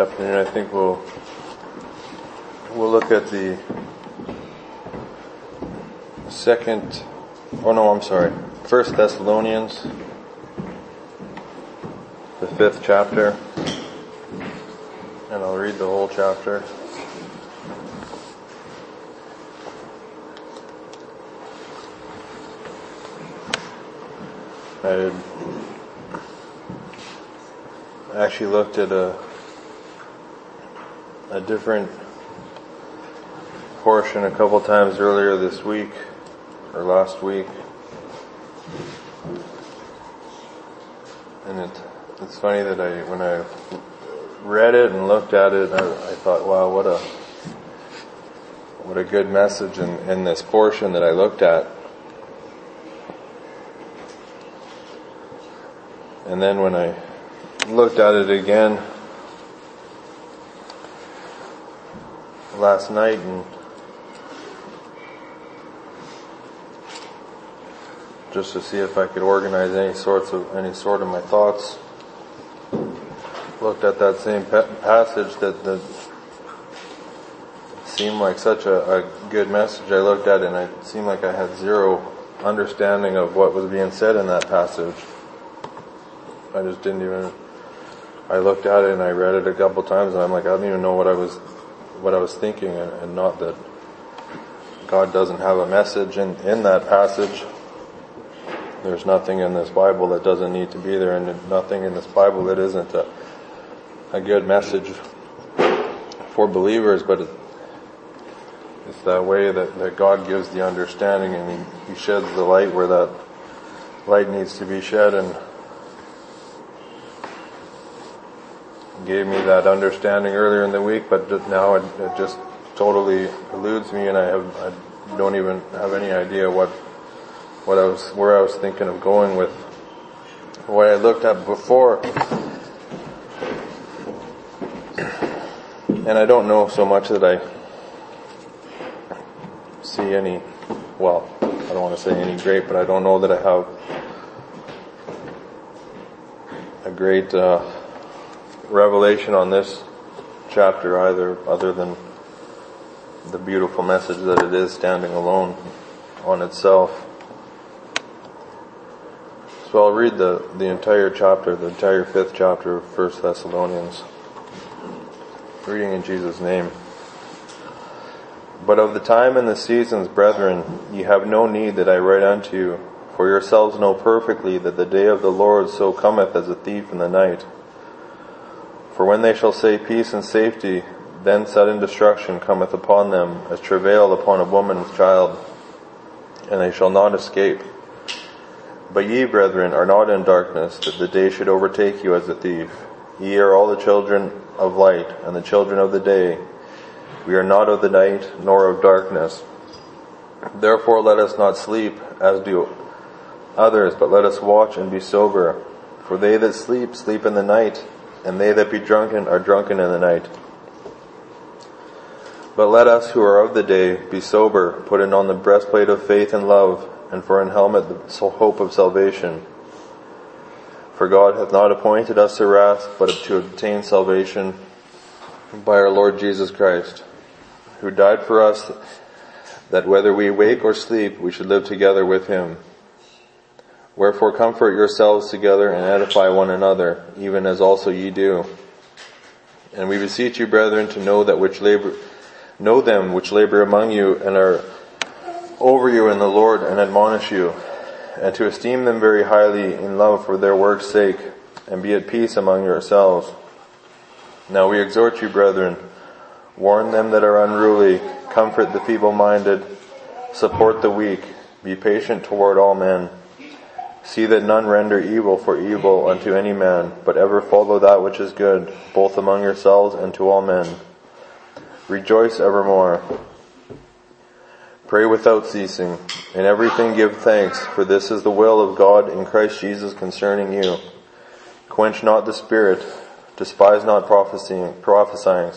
afternoon, I think we'll we'll look at the second. Oh no, I'm sorry. First Thessalonians, the fifth chapter, and I'll read the whole chapter. I actually looked at a a different portion a couple times earlier this week or last week. And it, it's funny that I, when I read it and looked at it, I, I thought, wow, what a, what a good message in, in this portion that I looked at. And then when I looked at it again last night and just to see if I could organize any sorts of any sort of my thoughts. Looked at that same passage that, that seemed like such a, a good message. I looked at it and it seemed like I had zero understanding of what was being said in that passage. I just didn't even. I looked at it and I read it a couple times and I'm like, I don't even know what I was, what I was thinking, and, not that God doesn't have a message in in that passage. There's nothing in this Bible that doesn't need to be there, and nothing in this Bible that isn't a, a good message for believers, but it, it's that way that, that God gives the understanding and he, he sheds the light where that light needs to be shed and gave me that understanding earlier in the week, but now it, it just totally eludes me and I have, I don't even have any idea what what I was, where I was thinking of going with what I looked at before. And I don't know so much that I see any, well, I don't want to say any great, but I don't know that I have a great uh, revelation on this chapter either, other than the beautiful message that it is standing alone on itself. So I'll read the, the entire chapter, the entire fifth chapter of First Thessalonians. Reading in Jesus' name. But of the time and the seasons, brethren, ye have no need that I write unto you, for yourselves know perfectly that the day of the Lord so cometh as a thief in the night. For when they shall say peace and safety, then sudden destruction cometh upon them, as travail upon a woman with child, and they shall not escape. But ye, brethren, are not in darkness, that the day should overtake you as a thief. Ye are all the children of light, and the children of the day. We are not of the night, nor of darkness. Therefore let us not sleep, as do others, but let us watch and be sober. For they that sleep, sleep in the night, and they that be drunken are drunken in the night. But let us who are of the day be sober, putting on the breastplate of faith and love, and for an helmet the hope of salvation. For God hath not appointed us to wrath, but to obtain salvation by our Lord Jesus Christ, who died for us that whether we wake or sleep, we should live together with him. Wherefore comfort yourselves together and edify one another, even as also ye do. And we beseech you, brethren, to know that which labor, know them which labor among you and are over you in the Lord and admonish you, and to esteem them very highly in love for their work's sake, and be at peace among yourselves. Now we exhort you, brethren, warn them that are unruly, comfort the feeble-minded, support the weak, be patient toward all men. See that none render evil for evil unto any man, but ever follow that which is good, both among yourselves and to all men. Rejoice evermore. Pray without ceasing. In everything give thanks, for this is the will of God in Christ Jesus concerning you. Quench not the spirit, despise not prophesying, prophesying.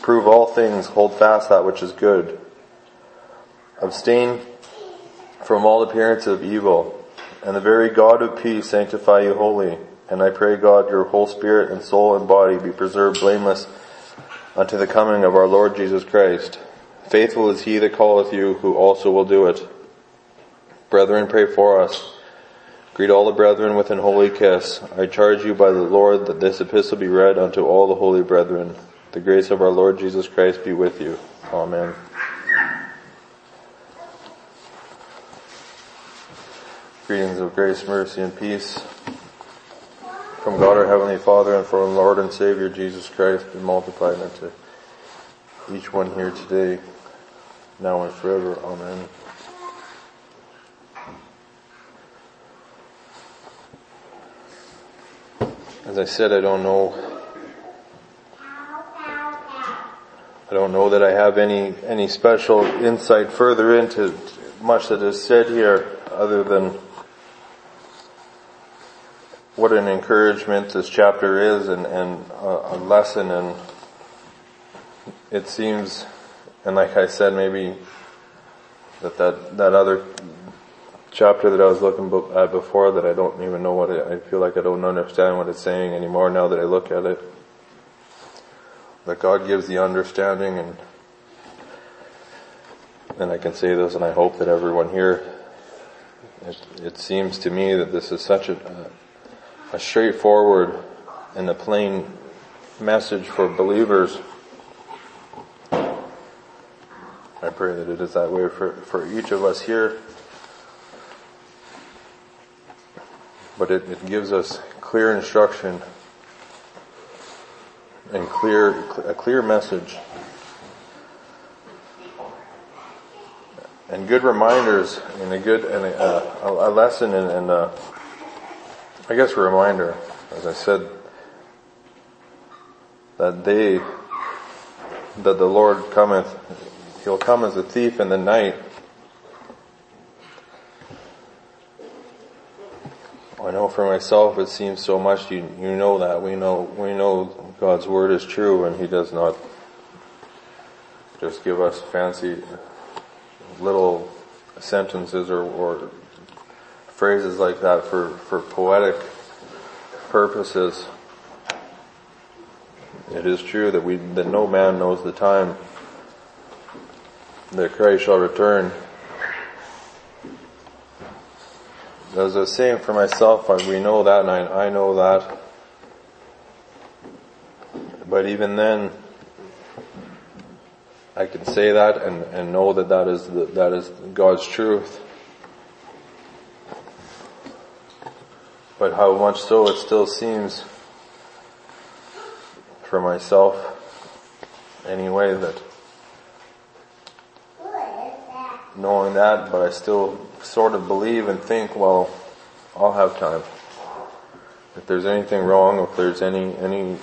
Prove all things, hold fast that which is good. Abstain from all appearance of evil, and the very God of peace sanctify you wholly. And I pray God your whole spirit and soul and body be preserved blameless unto the coming of our Lord Jesus Christ. Faithful is he that calleth you, who also will do it. Brethren, pray for us. Greet all the brethren with an holy kiss. I charge you by the Lord that this epistle be read unto all the holy brethren. The grace of our Lord Jesus Christ be with you. Amen. Greetings of grace, mercy, and peace from God our Heavenly Father and from Lord and Savior Jesus Christ be multiplied unto each one here today, now and forever. Amen. As I said, I don't know. I don't know that I have any any special insight further into much that is said here, other than what an encouragement this chapter is, and, and a, a lesson. And it seems, and like I said, maybe that that that other chapter that I was looking at before that I don't even know what it, I feel like I don't understand what it's saying anymore now that I look at it. That God gives the understanding and and I can say this and I hope that everyone here, it, it seems to me that this is such a, a straightforward and a plain message for believers. I pray that it is that way for, for each of us here. but it, it gives us clear instruction and clear, a clear message. And good reminders and a good, and a, a, a lesson and, and a, I guess a reminder, as I said, that they, that the Lord cometh, He'll come as a thief in the night. I know for myself it seems so much, you, you know that, we know, we know God's word is true and He does not just give us fancy little sentences or, or phrases like that for, for poetic purposes. It is true that we, that no man knows the time that Christ shall return as I was saying for myself, we know that and I, I know that. But even then, I can say that and, and know that that is, the, that is God's truth. But how much so it still seems for myself anyway that knowing that, but I still sort of believe and think, well, I'll have time. If there's anything wrong, if there's any, any,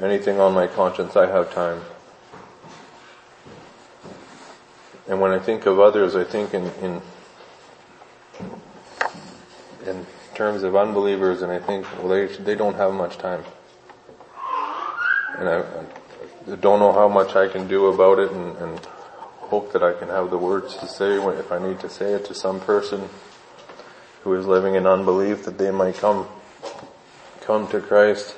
anything on my conscience, I have time. And when I think of others, I think in, in, in terms of unbelievers, and I think, well, they, they don't have much time. And I, I don't know how much I can do about it, and, and hope that I can have the words to say if I need to say it to some person who is living in unbelief that they might come, come to Christ.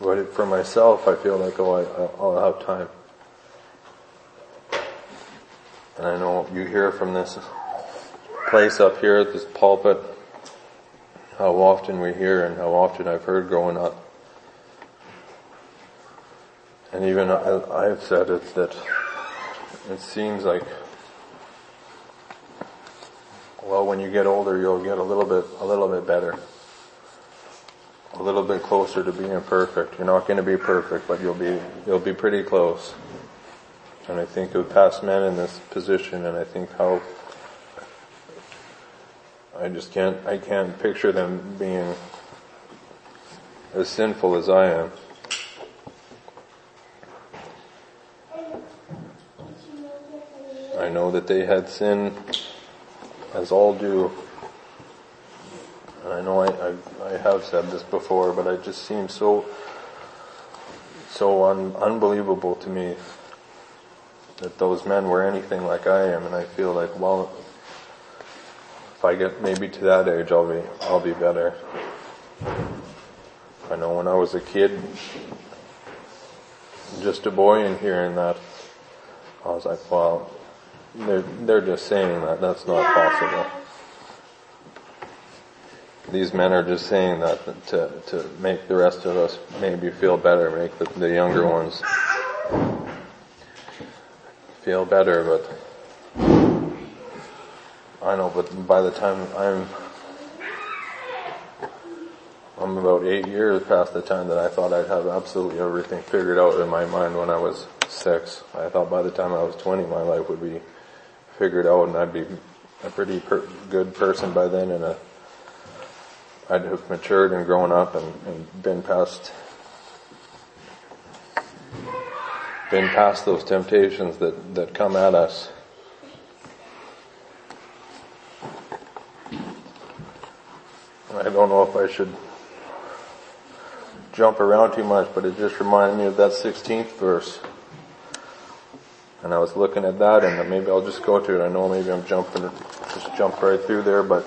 But for myself, I feel like, oh, I, I'll have time. And I know you hear from this place up here at this pulpit how often we hear and how often I've heard growing up. And even I, have said it that it seems like, well, when you get older, you'll get a little bit, a little bit better. A little bit closer to being perfect. You're not going to be perfect, but you'll be, you'll be pretty close. And I think of past men in this position and I think how I just can't, I can't picture them being as sinful as I am. I know that they had sin as all do. I know I, I, I, have said this before, but it just seems so, so un, unbelievable to me that those men were anything like I am, and I feel like, well, if I get maybe to that age, I'll be, I'll be better. I know when I was a kid, just a boy and hearing that, I was like, wow, they're, they're just saying that. That's not possible. These men are just saying that to, to make the rest of us maybe feel better, make the, the younger ones feel better, but I know, but by the time I'm I'm about eight years past the time that I thought I'd have absolutely everything figured out in my mind when I was six. I thought by the time I was 20 my life would be figured out and I'd be a pretty per- good person by then and a, I'd have matured and grown up and, and been past been past those temptations that, that come at us. I don't know if I should jump around too much, but it just reminded me of that 16th verse. And I was looking at that and maybe I'll just go to it. I know maybe I'm jumping, just jump right through there, but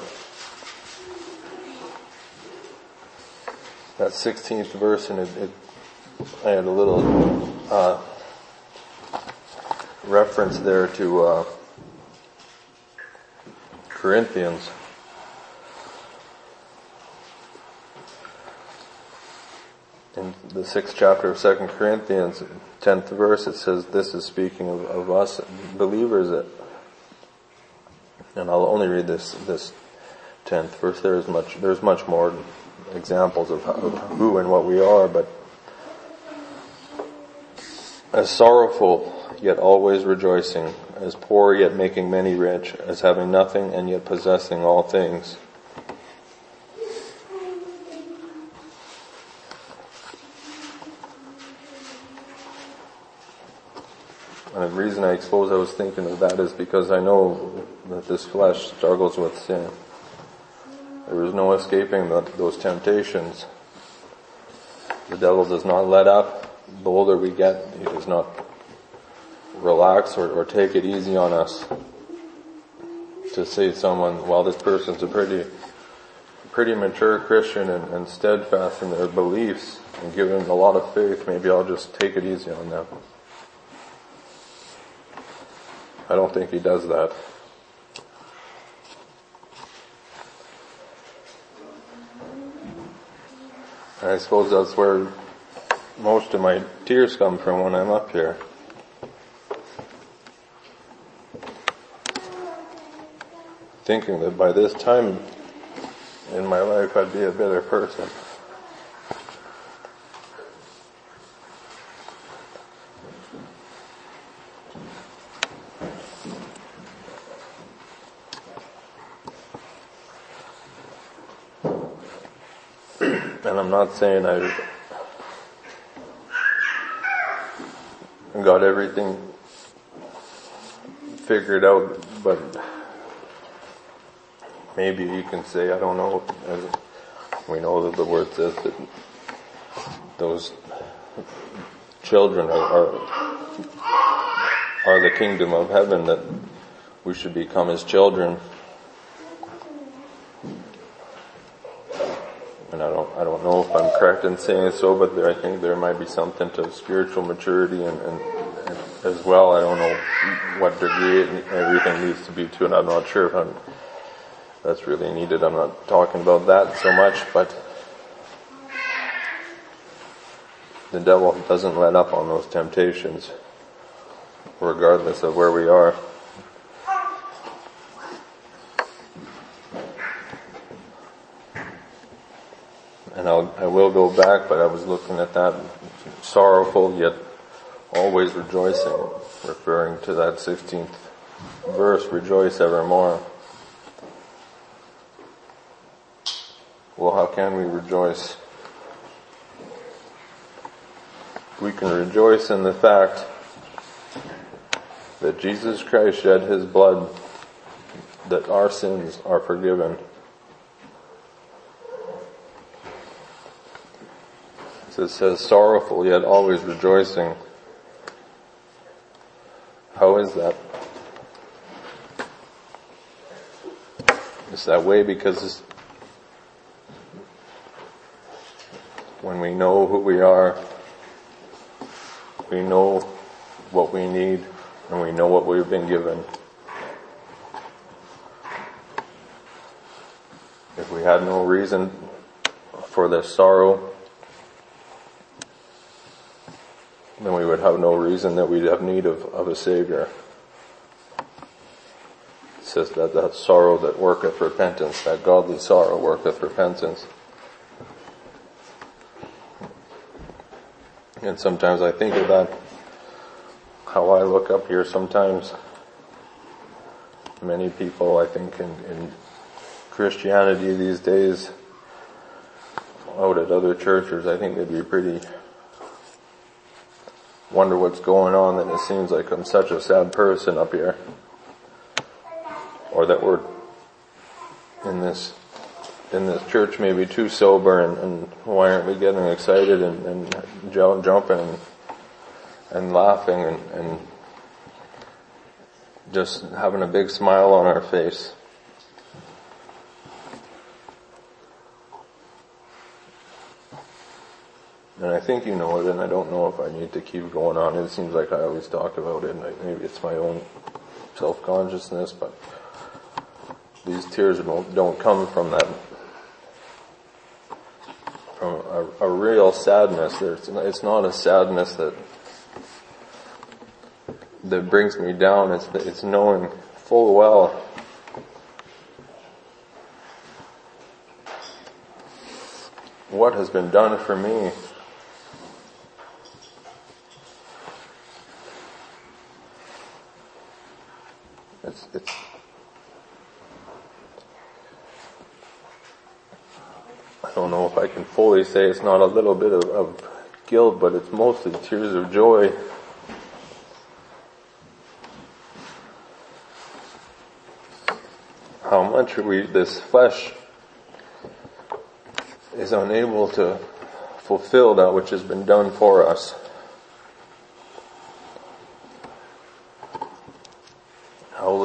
that 16th verse and it, it I had a little, uh, reference there to, uh, Corinthians. In the sixth chapter of Second Corinthians, tenth verse, it says this is speaking of, of us believers. That, and I'll only read this this tenth verse. There is much. There's much more examples of, how, of who and what we are, but as sorrowful yet always rejoicing, as poor yet making many rich, as having nothing and yet possessing all things. And the reason I suppose I was thinking of that is because I know that this flesh struggles with sin. There is no escaping the, those temptations. The devil does not let up. The older we get, he does not relax or, or take it easy on us. To say someone, well, this person's a pretty, pretty mature Christian and, and steadfast in their beliefs and given a lot of faith, maybe I'll just take it easy on them. I don't think he does that. I suppose that's where most of my tears come from when I'm up here. Thinking that by this time in my life I'd be a better person. I'm not saying I got everything figured out, but maybe you can say, I don't know, we know that the word says that those children are, are, are the kingdom of heaven, that we should become his children. and I don't know if I'm correct in saying so, but there, I think there might be something to spiritual maturity and, and, and as well. I don't know what degree everything needs to be to, and I'm not sure if I'm that's really needed. I'm not talking about that so much, but the devil doesn't let up on those temptations, regardless of where we are. And I'll, I will go back, but I was looking at that sorrowful yet always rejoicing, referring to that 16th verse, rejoice evermore. Well, how can we rejoice? We can rejoice in the fact that Jesus Christ shed his blood, that our sins are forgiven. It says sorrowful yet always rejoicing. How is that? It's that way because when we know who we are, we know what we need, and we know what we've been given. If we had no reason for this sorrow, then we would have no reason that we'd have need of, of a Savior. It says that that sorrow that worketh repentance, that godly sorrow worketh repentance. And sometimes I think of that, how I look up here sometimes. Many people, I think, in, in Christianity these days, out at other churches, I think they'd be pretty wonder what's going on and it seems like I'm such a sad person up here. Or that we're in this, in this church maybe too sober and, and why aren't we getting excited and, and jumping and, and laughing and, and just having a big smile on our face. And I think you know it, and I don't know if I need to keep going on. It seems like I always talk about it, and I, maybe it's my own self-consciousness, but these tears don't, don't come from that, from a, a real sadness. There's, it's not a sadness that that brings me down. It's it's knowing full well what has been done for me It's, it's, I don't know if I can fully say it's not a little bit of, of guilt, but it's mostly tears of joy. How much we, this flesh is unable to fulfill that which has been done for us.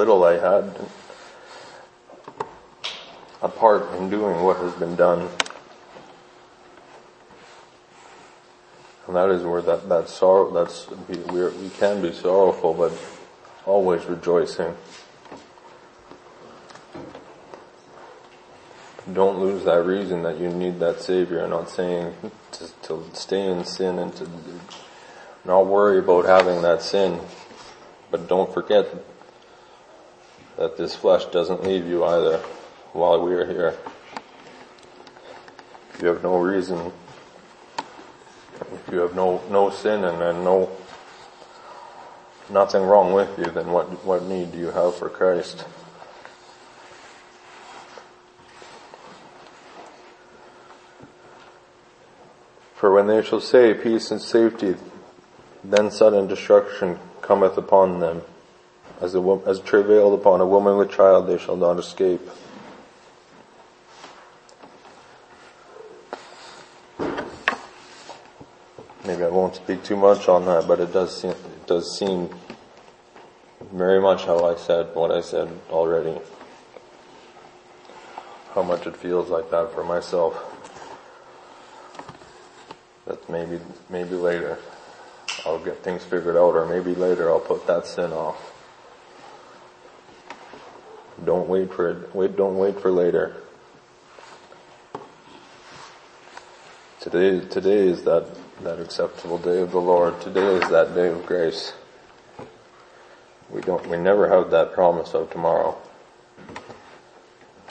little I had a part in doing what has been done. And that is where that, that sorrow, that's, we, we can be sorrowful, but always rejoicing. Don't lose that reason that you need that Savior. Not saying to, to stay in sin and to not worry about having that sin, but don't forget that this flesh doesn't leave you either while we are here. You have no reason, if you have no, no sin and, and no, nothing wrong with you, then what, what need do you have for Christ? For when they shall say peace and safety, then sudden destruction cometh upon them. As, a, as travailed upon a woman with child, they shall not escape. Maybe I won't speak too much on that, but it does seem, it does seem very much how I said what I said already. How much it feels like that for myself. That maybe, maybe later I'll get things figured out or maybe later I'll put that sin off. Don't wait for it. Wait, don't wait for later. Today, today is that, that acceptable day of the Lord. Today is that day of grace. We don't, we never have that promise of tomorrow.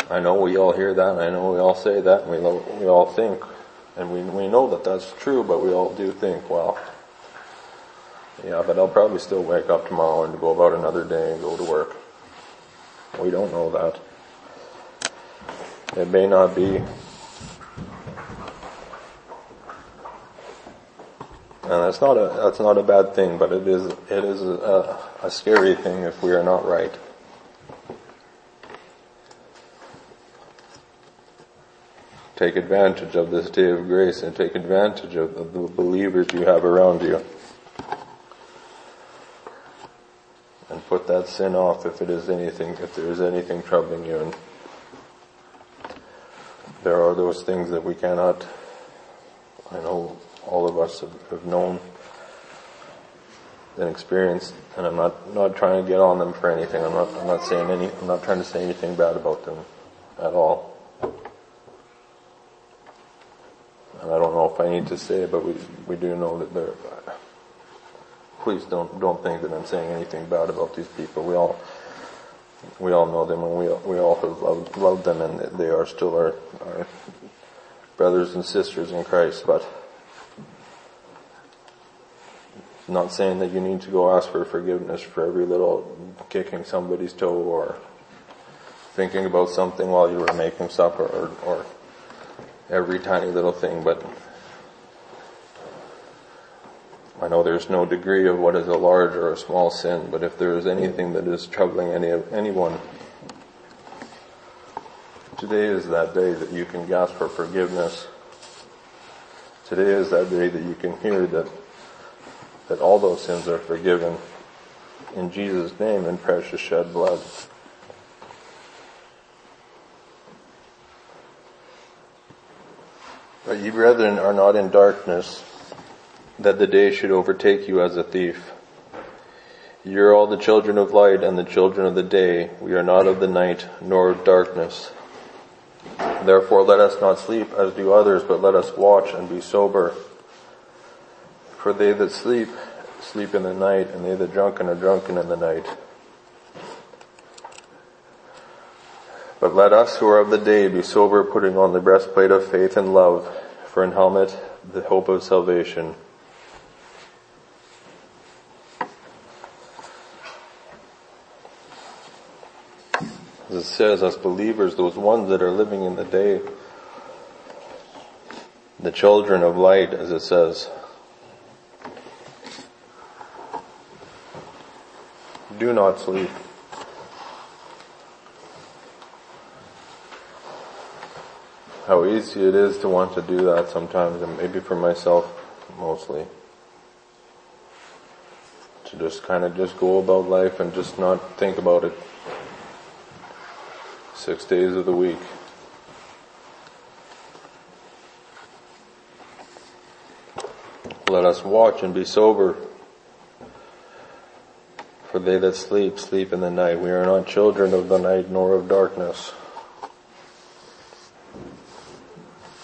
I know we all hear that, I know we all say that, and we, we all think, and we, we know that that's true, but we all do think, well, yeah, but I'll probably still wake up tomorrow and go about another day and go to work. We don't know that. It may not be. And that's not a, that's not a bad thing, but it is, it is a, a scary thing if we are not right. Take advantage of this day of grace and take advantage of the believers you have around you. And put that sin off if it is anything, if there is anything troubling you. And there are those things that we cannot I know all of us have, have known and experienced, and I'm not, not trying to get on them for anything. I'm not, I'm not saying any, I'm not trying to say anything bad about them at all. And I don't know if I need to say it, but we, we do know that they're, please don't, don't think that I'm saying anything bad about these people. We all, we all know them and we, we all have loved, loved them and they are still our, our brothers and sisters in Christ, but not saying that you need to go ask for forgiveness for every little kicking somebody's toe or thinking about something while you were making supper or, or every tiny little thing, but I know there's no degree of what is a large or a small sin, but if there is anything that is troubling any of anyone, today is that day that you can ask for forgiveness. Today is that day that you can hear that that all those sins are forgiven in Jesus' name and precious shed blood. But ye brethren are not in darkness, that the day should overtake you as a thief. Ye are all the children of light and the children of the day. We are not of the night nor of darkness. Therefore let us not sleep as do others, but let us watch and be sober. For they that sleep, sleep in the night, and they that drunken are drunken in the night. But let us who are of the day be sober, putting on the breastplate of faith and love, for an helmet, the hope of salvation. As it says, us believers, those ones that are living in the day, the children of light, as it says, do not sleep. How easy it is to want to do that sometimes, and maybe for myself mostly. To just kind of just go about life and just not think about it six days of the week. Let us watch and be sober. For they that sleep, sleep in the night. We are not children of the night nor of darkness.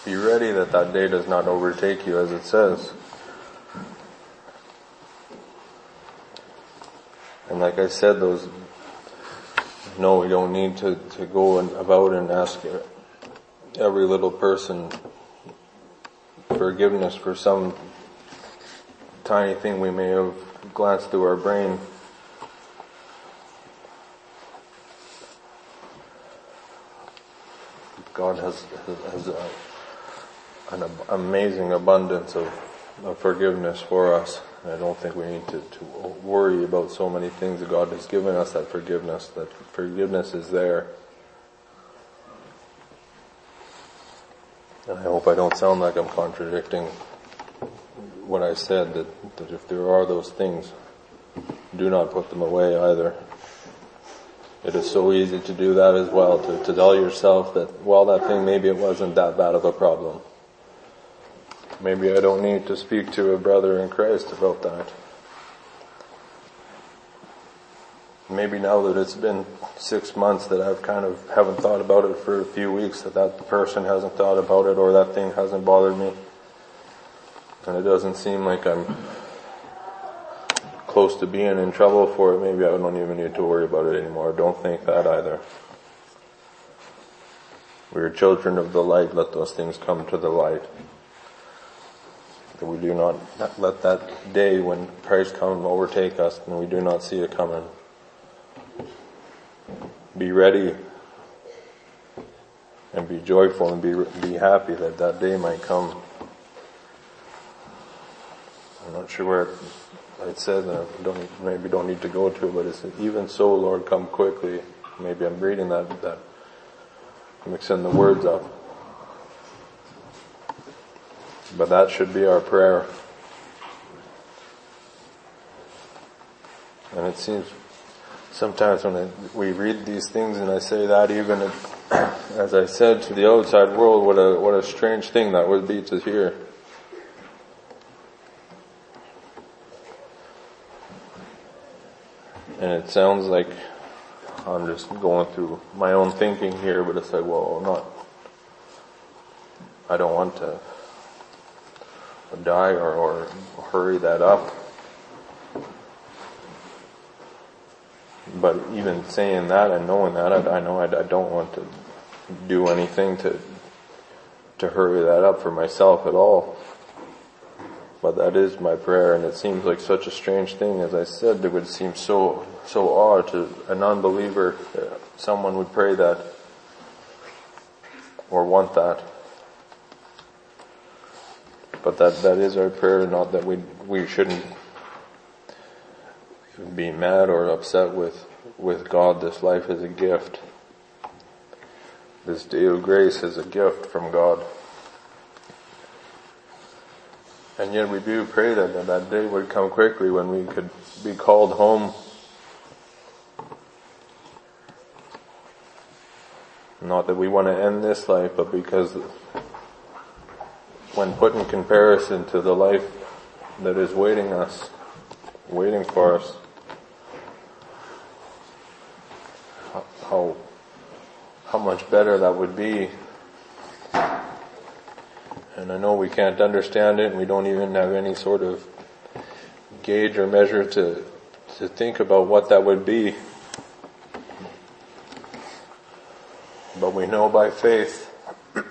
Be ready that that day does not overtake you as it says. And like I said, those no, we don't need to, to go and about and ask every little person forgiveness for some tiny thing we may have glanced through our brain. Has, has a, uh, an amazing abundance of, of forgiveness for us. I don't think we need to, to worry about so many things that God has given us that forgiveness, that forgiveness is there. And I hope I don't sound like I'm contradicting what I said, that, that if there are those things, do not put them away either. It is so easy to do that as well, to, to tell yourself that, well, that thing, maybe it wasn't that bad of a problem. Maybe I don't need to speak to a brother in Christ about that. Maybe now that it's been six months that I've kind of haven't thought about it for a few weeks, that that person hasn't thought about it or that thing hasn't bothered me. And it doesn't seem like I'm close to being in trouble for it. Maybe I don't even need to worry about it anymore. Don't think that either. We are children of the light. Let those things come to the light that we do not let that day when Christ come overtake us and we do not see it coming. Be ready and be joyful and be, be happy that that day might come. I'm not sure where it says, and I don't, maybe don't need to go to, but it's even so, Lord, come quickly. Maybe I'm reading that, that mixing the words up. But that should be our prayer. And it seems sometimes when we read these things and I say that even if, as I said to the outside world, what a, what a strange thing that would be to hear. And it sounds like I'm just going through my own thinking here, but it's like, well, not, I don't want to die or, or hurry that up. But even saying that and knowing that, I, I know I, I don't want to do anything to to hurry that up for myself at all. But that is my prayer, and it seems like such a strange thing. As I said, it would seem so so odd to an unbeliever. Uh, someone would pray that or want that. But that that is our prayer. Not that we we shouldn't be mad or upset with with God. This life is a gift. This day of grace is a gift from God. And yet we do pray that that day would come quickly when we could be called home. Not that we want to end this life, but because when put in comparison to the life that is waiting us, waiting for us, how how much better that would be. And I know we can't understand it and we don't even have any sort of gauge or measure to, to think about what that would be. But we know by faith,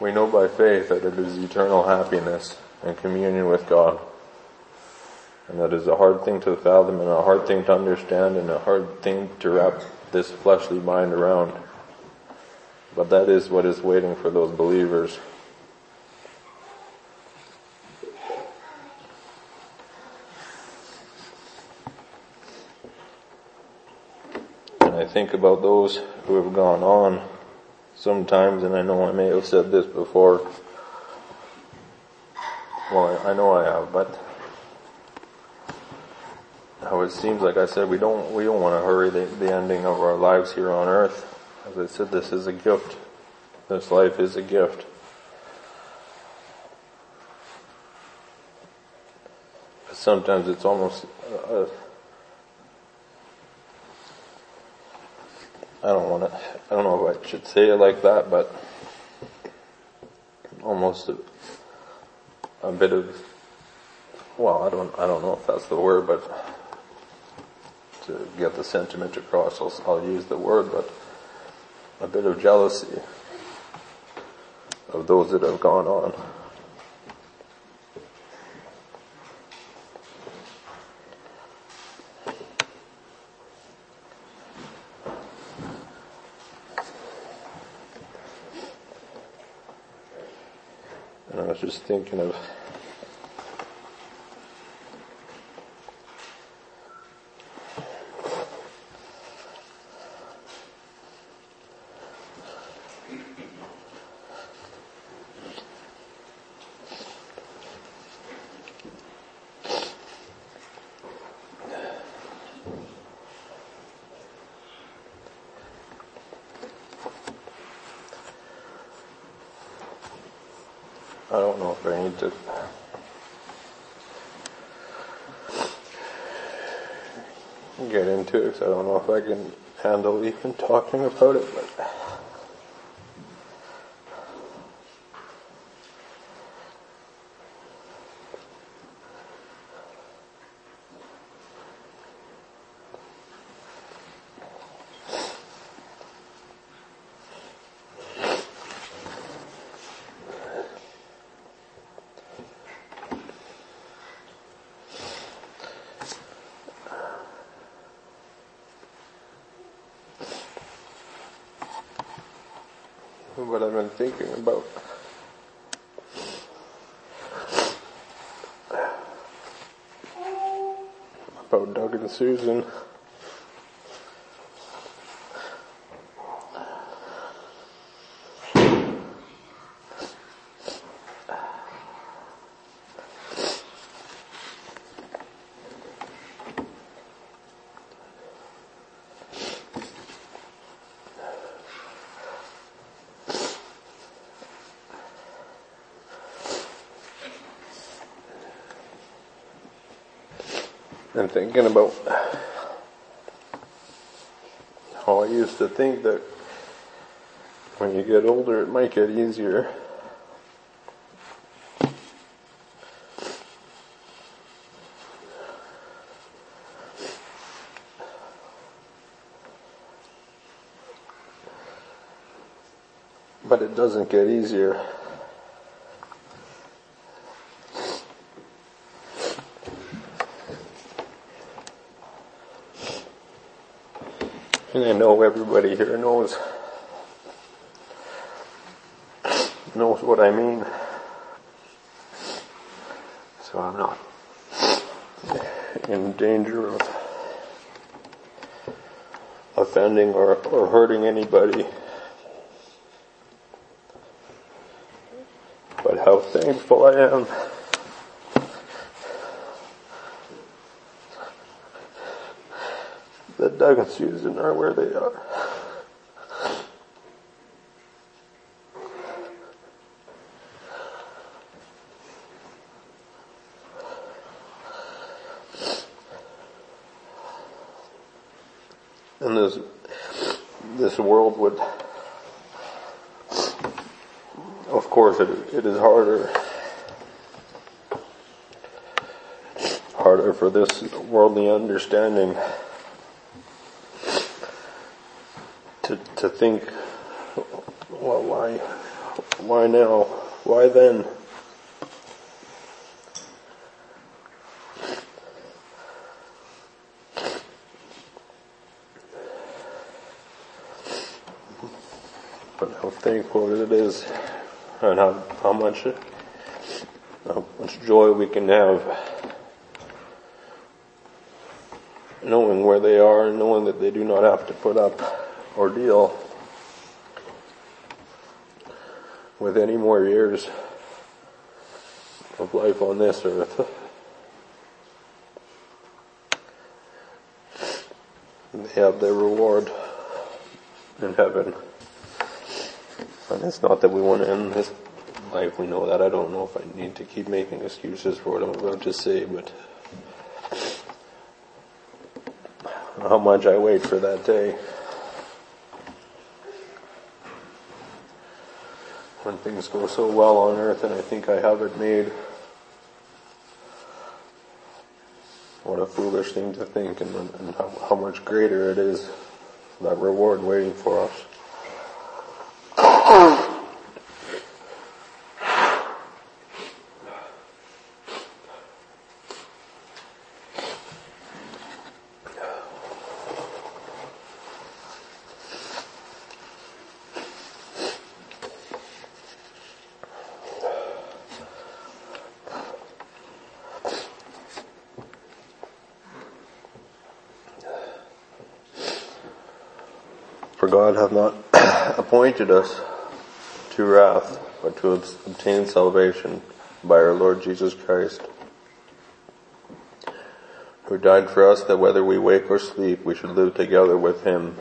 we know by faith that it is eternal happiness and communion with God. And that is a hard thing to fathom and a hard thing to understand and a hard thing to wrap this fleshly mind around. But that is what is waiting for those believers. And I think about those who have gone on sometimes, and I know I may have said this before. Well, I know I have, but how it seems like I said we don't we don't want to hurry the, the ending of our lives here on earth. As I said, this is a gift. This life is a gift. But sometimes it's almost uh, I don't want to. I don't know if I should say it like that, but almost a, a bit of well, I don't I don't know if that's the word, but to get the sentiment across, I'll, I'll use the word, but a bit of jealousy of those that have gone on. And I was just thinking of I don't know if I need to get I don't know if I can handle even talking about it, but what I've been thinking about. About Doug and Susan. And thinking about how I used to think that when you get older it might get easier. But it doesn't get easier. And I know everybody here knows knows what I mean. So I'm not in danger of offending or, or hurting anybody. But how thankful I am Doug and are where they are. And this, this world would, of course it, it is harder, harder for this worldly understanding to, to think, well, why, why now? Why then? But how thankful it is and how, how much, how much joy we can have knowing where they are and knowing that they do not have to put up ordeal with any more years of life on this earth. They have their reward in heaven. And it's not that we want to end this life, we know that. I don't know if I need to keep making excuses for what I'm about to say, but how much I wait for that day. When things go so well on earth and I think I have it made. What a foolish thing to think and, and how, how much greater it is, that reward waiting for us. For God hath not appointed us to wrath, but to obtain salvation by our Lord Jesus Christ, who died for us that whether we wake or sleep, we should live together with him.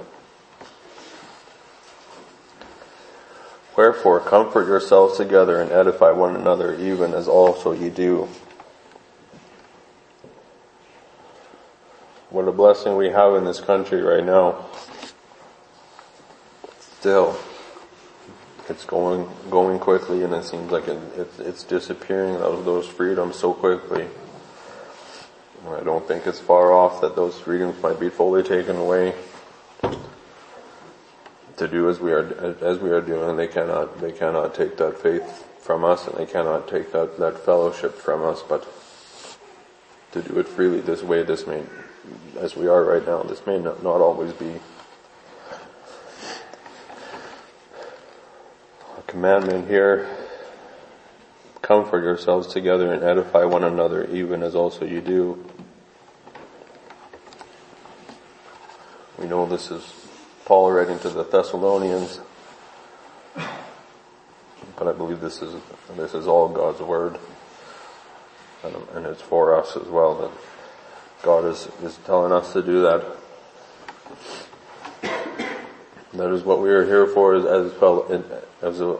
Wherefore comfort yourselves together and edify one another, even as also ye do. What a blessing we have in this country right now. Still, it's going going quickly, and it seems like it, it's it's disappearing those those freedoms so quickly. I don't think it's far off that those freedoms might be fully taken away. To do as we are as we are doing, they cannot they cannot take that faith from us, and they cannot take that that fellowship from us. But to do it freely this way, this may, as we are right now, this may not, not always be commandment here, comfort yourselves together and edify one another even as also you do. We know this is Paul writing to the Thessalonians, but I believe this is, this is all God's word. And, and it's for us as well that God is, is telling us to do that. That is what we are here for as, as well, as a,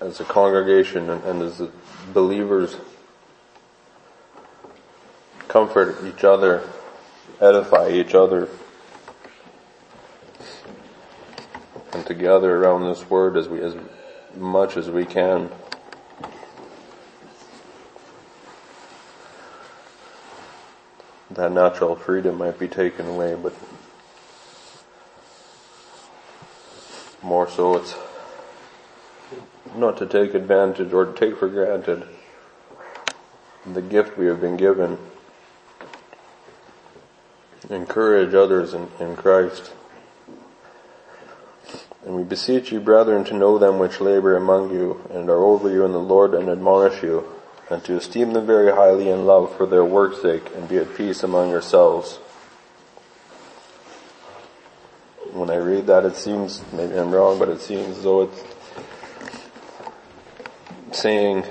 as a congregation and, and as believers comfort each other, edify each other, and together around this word as we, as much as we can. That natural freedom might be taken away, but more so it's not to take advantage or to take for granted the gift we have been given. Encourage others in, in Christ. And we beseech you, brethren, to know them which labor among you and are over you in the Lord and admonish you, and to esteem them very highly in love for their work's sake, and be at peace among yourselves. When I read that, it seems, maybe I'm wrong, but it seems as though it's saying,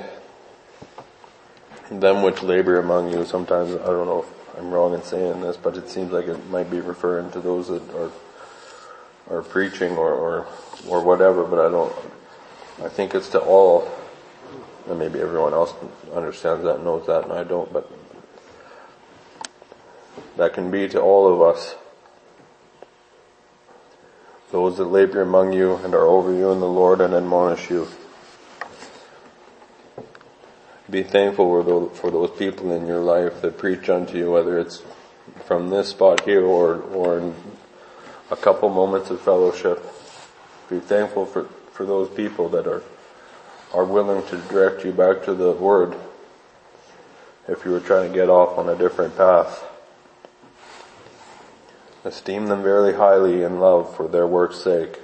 them which labor among you. Sometimes, I don't know if I'm wrong in saying this, but it seems like it might be referring to those that are or preaching or, or, or whatever, but I don't, I think it's to all, and maybe everyone else understands that, knows that, and I don't, but that can be to all of us. Those that labor among you and are over you in the Lord and admonish you. Be thankful for those people in your life that preach unto you, whether it's from this spot here or, or in a couple moments of fellowship. Be thankful for, for those people that are, are willing to direct you back to the Word if you were trying to get off on a different path. Esteem them very highly in love for their work's sake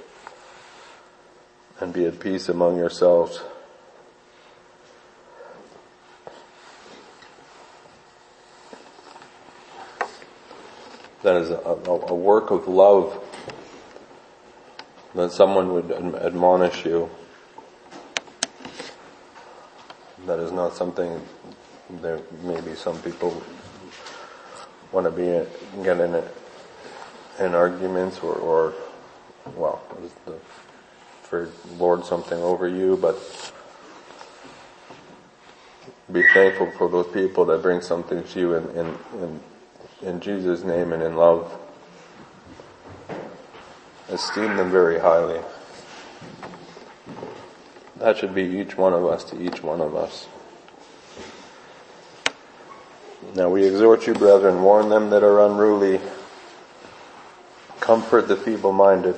and be at peace among yourselves. that is a, a, work of love that someone would admonish you. That is not something that maybe some people want to be get in, in arguments or, or well, the, for lord something over you, but be thankful for those people that bring something to you in, in, in in Jesus' name and in love. Esteem them very highly. That should be each one of us to each one of us. Now we exhort you, brethren, warn them that are unruly, comfort the feeble-minded.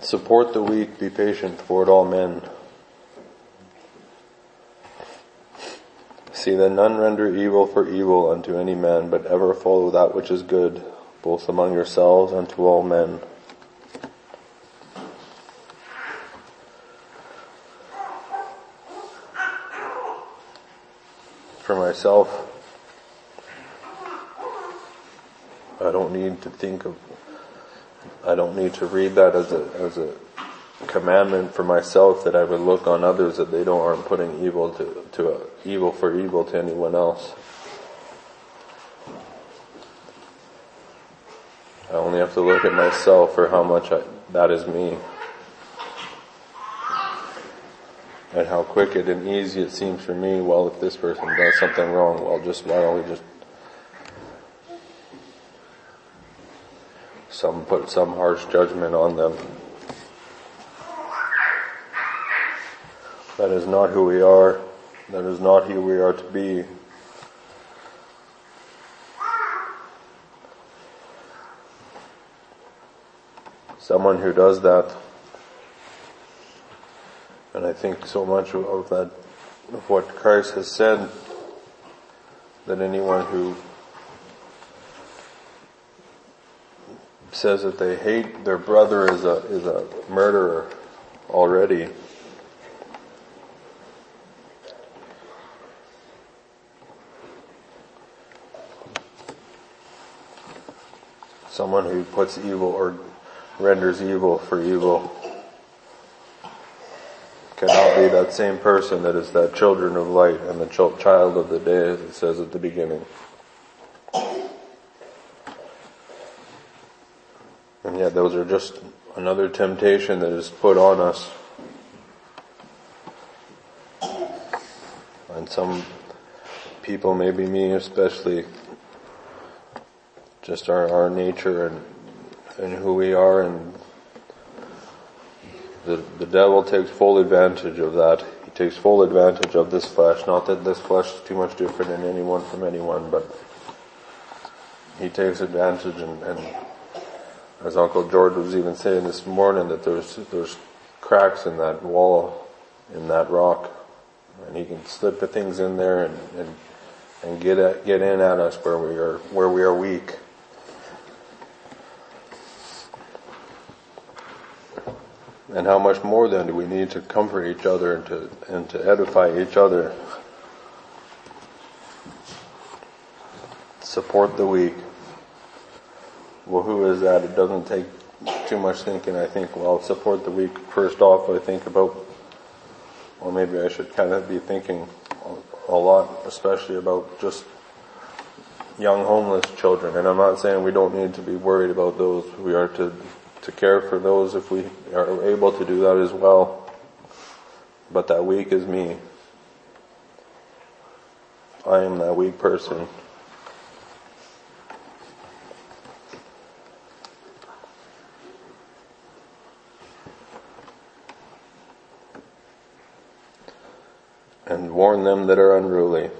Support the weak, be patient toward all men. See that none render evil for evil unto any man, but ever follow that which is good, both among yourselves and to all men. For myself, I don't need to think of, I don't need to read that as a, as a commandment for myself that I would look on others that they don't aren't putting evil to, to evil for evil to anyone else. I only have to look at myself for how much I, that is me. And how quick it and easy it seems for me, well, if this person does something wrong, well, just, why don't we just some put some harsh judgment on them That is not who we are. That is not who we are to be. Someone who does that, and I think so much of that, of what Christ has said, that anyone who says that they hate their brother is a, is a murderer already. someone who puts evil or renders evil for evil cannot be that same person that is that children of light and the child of the day as it says at the beginning. And yet those are just another temptation that is put on us And some people, maybe me especially, just our, our nature and, and who we are and the, the devil takes full advantage of that. He takes full advantage of this flesh. Not that this flesh is too much different in anyone from anyone, but he takes advantage and, and as Uncle George was even saying this morning that there's, there's cracks in that wall, in that rock, and he can slip the things in there and, and, and get at, get in at us where we are, where we are weak. And how much more then do we need to comfort each other and to, and to edify each other? Support the weak. Well, who is that? It doesn't take too much thinking. I think, well, support the weak. First off, I think about, well, maybe I should kind of be thinking a lot, especially about just young homeless children. And I'm not saying we don't need to be worried about those. We are to to care for those if we are able to do that as well. But that weak is me. I am that weak person. And warn them that are unruly.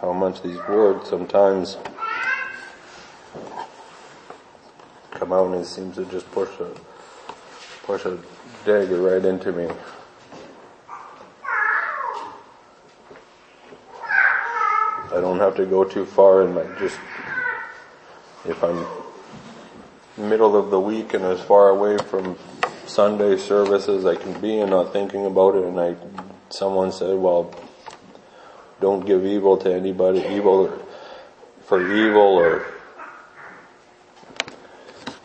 How much these words sometimes come out and he seems to just push a push a dagger right into me. I don't have to go too far and like just if I'm middle of the week and as far away from Sunday services I can be and not thinking about it and I someone said, well, don't give evil to anybody, evil for evil or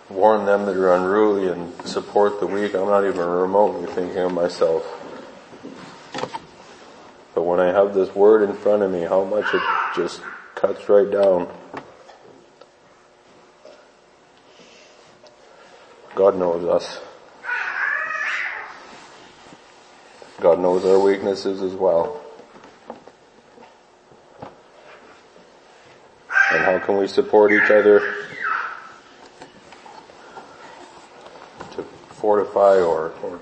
warn them that are unruly and support the weak. I'm not even remotely thinking of myself. But when I have this word in front of me, how much it just cuts right down. God knows us. God knows our weaknesses as well. And how can we support each other? To fortify or, or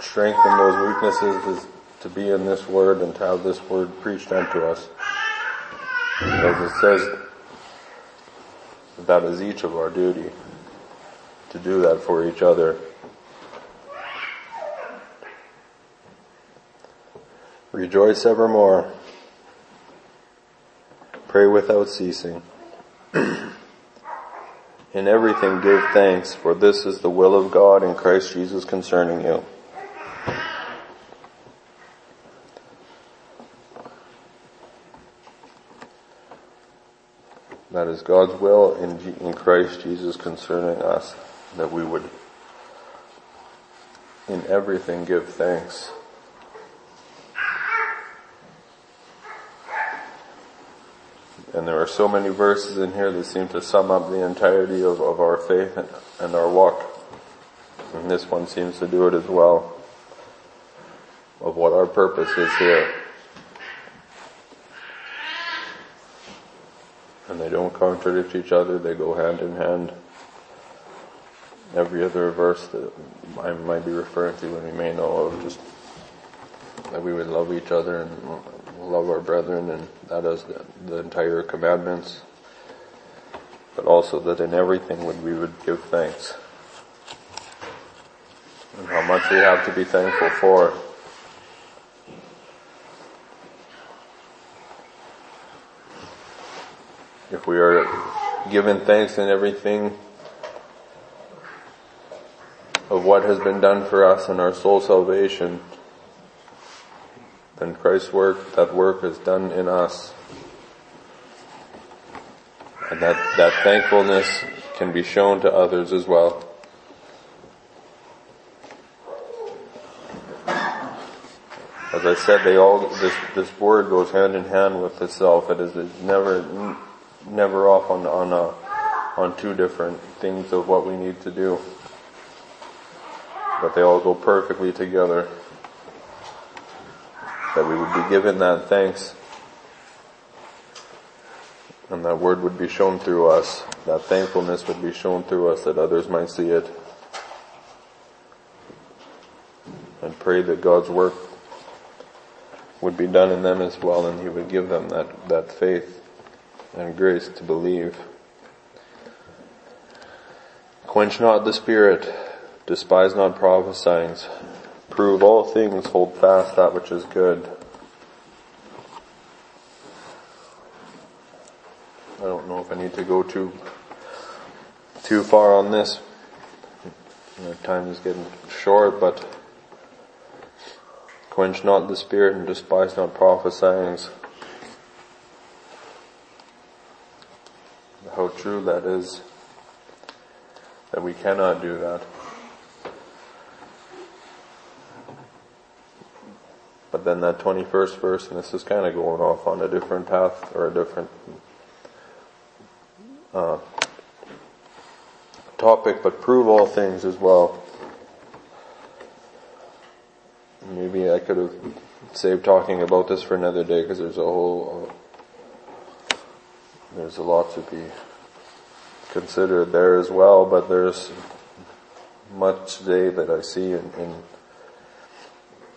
strengthen those weaknesses is to be in this word and to have this word preached unto us. As it says, that is each of our duty to do that for each other. Rejoice evermore. Pray without ceasing. In everything give thanks, for this is the will of God in Christ Jesus concerning you. That is God's will in, in Christ Jesus concerning us, that we would in everything give thanks. And there are so many verses in here that seem to sum up the entirety of, of our faith and, and our walk. And this one seems to do it as well. Of what our purpose is here. And they don't contradict each other, they go hand in hand. Every other verse that I might be referring to and we may know of just that we would love each other and love our brethren, and that is the, the entire commandments. But also that in everything we would give thanks. And how much we have to be thankful for. If we are given thanks in everything of what has been done for us in our soul salvation, then Christ's work, that work is done in us. And that, that thankfulness can be shown to others as well. As I said, they all, this, this word goes hand in hand with itself. It is never, never off on, on, a, on two different things of what we need to do. But they all go perfectly together. Given that thanks and that word would be shown through us, that thankfulness would be shown through us that others might see it. And pray that God's work would be done in them as well and He would give them that, that faith and grace to believe. Quench not the spirit, despise not prophesying, prove all things, hold fast that which is good. I don't know if I to go too too far on this. Our time is getting short, but quench not the spirit and despise not prophesying. How true that is that we cannot do that. But then that 21st verse, and this is kind of going off on a different path or a different uh, topic, but prove all things as well. Maybe I could have saved talking about this for another day because there's a whole, uh, there's a lot to be considered there as well, but there's much today that I see in, in,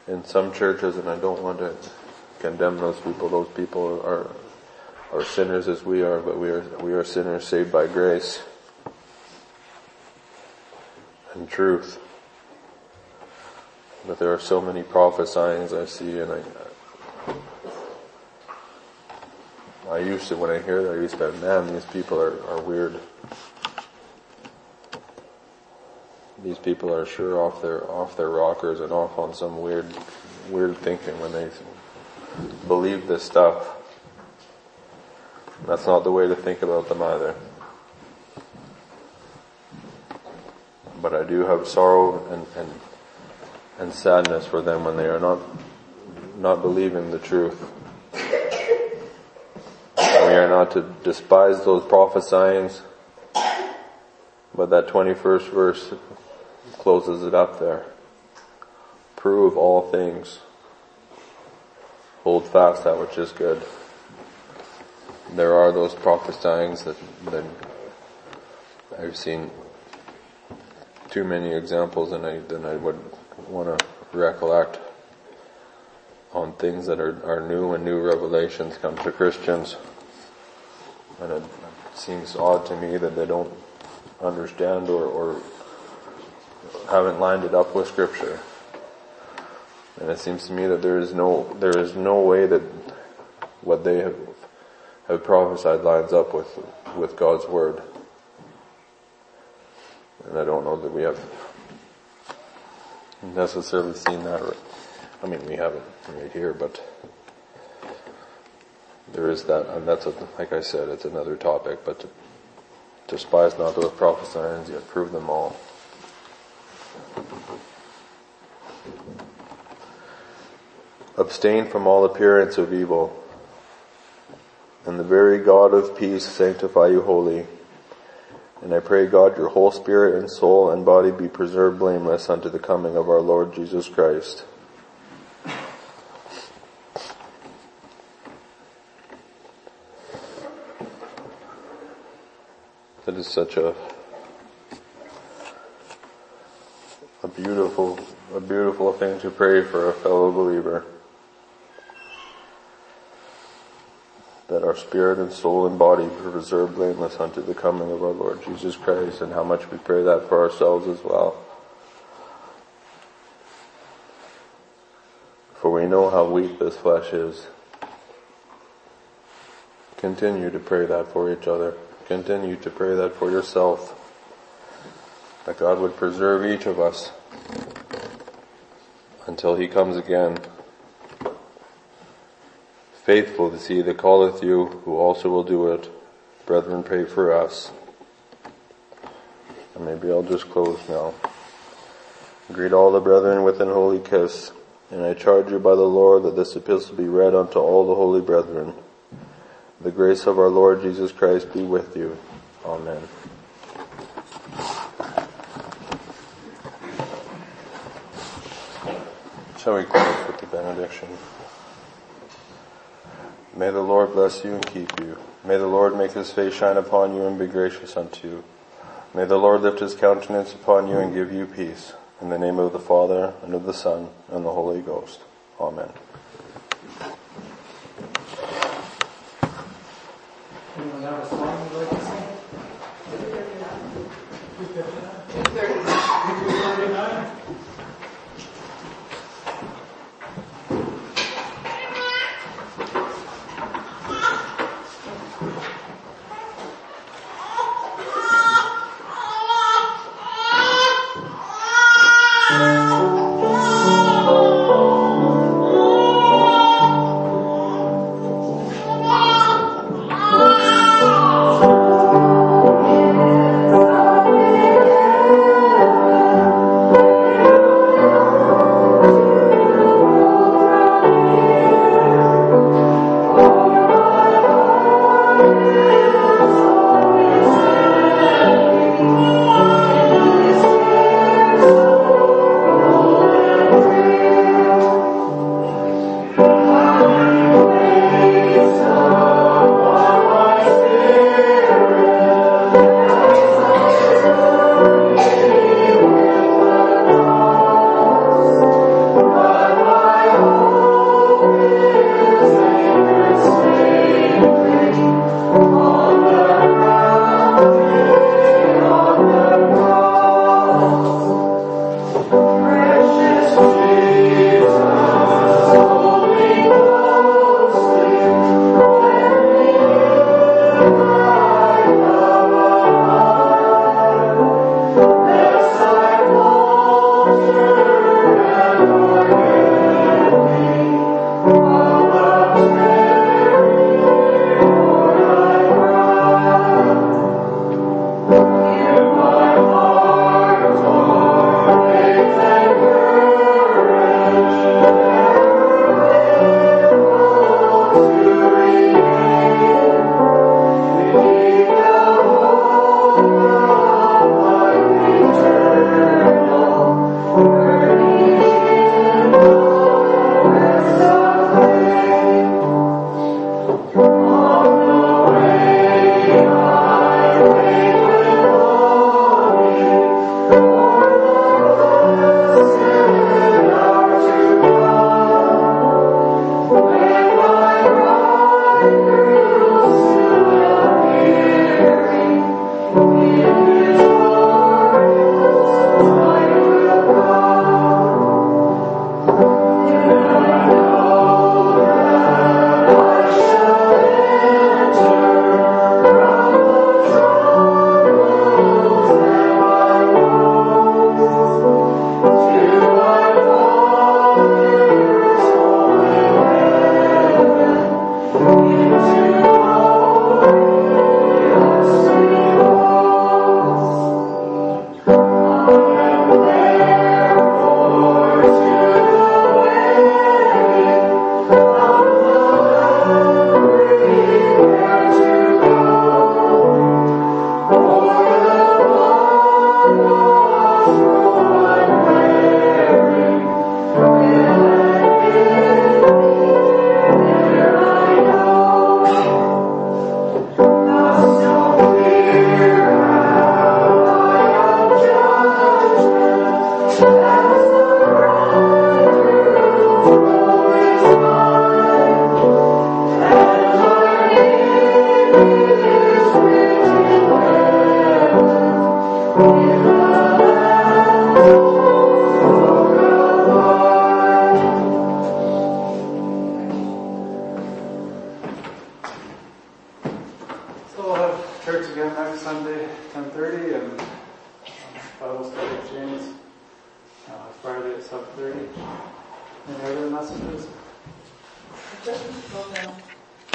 in some churches and I don't want to condemn those people. Those people are are sinners as we are, but we are, we are sinners saved by grace and truth. But there are so many prophesyings I see and I, I used to, when I hear that, I used to, man, these people are, are weird. These people are sure off their, off their rockers and off on some weird, weird thinking when they believe this stuff. That's not the way to think about them either. But I do have sorrow and, and, and sadness for them when they are not, not believing the truth. We are not to despise those prophesyings, but that 21st verse closes it up there. Prove all things. Hold fast that which is good there are those prophesyings that, that I've seen too many examples and I, I would want to recollect on things that are, are new and new revelations come to Christians. And it seems odd to me that they don't understand or, or haven't lined it up with scripture. And it seems to me that there is no, there is no way that what they have have prophesied lines up with, with God's word. And I don't know that we have necessarily seen that. I mean, we haven't right here, but there is that, and that's a, like I said, it's another topic, but to despise not those prophesyings, yet prove them all. Abstain from all appearance of evil and the very God of peace sanctify you wholly. And I pray God your whole spirit and soul and body be preserved blameless unto the coming of our Lord Jesus Christ. That is such a a beautiful a beautiful thing to pray for a fellow believer. That our spirit and soul and body be preserved blameless unto the coming of our Lord Jesus Christ and how much we pray that for ourselves as well. For we know how weak this flesh is. Continue to pray that for each other. Continue to pray that for yourself. That God would preserve each of us until He comes again faithful to see that calleth you, who also will do it. Brethren, pray for us. And maybe I'll just close now. Greet all the brethren with an holy kiss. And I charge you by the Lord that this epistle be read unto all the holy brethren. The grace of our Lord Jesus Christ be with you. Amen. Shall we close with the benediction? May the Lord bless you and keep you. May the Lord make his face shine upon you and be gracious unto you. May the Lord lift his countenance upon you and give you peace. In the name of the Father, and of the Son, and the Holy Ghost. Amen. Anyone have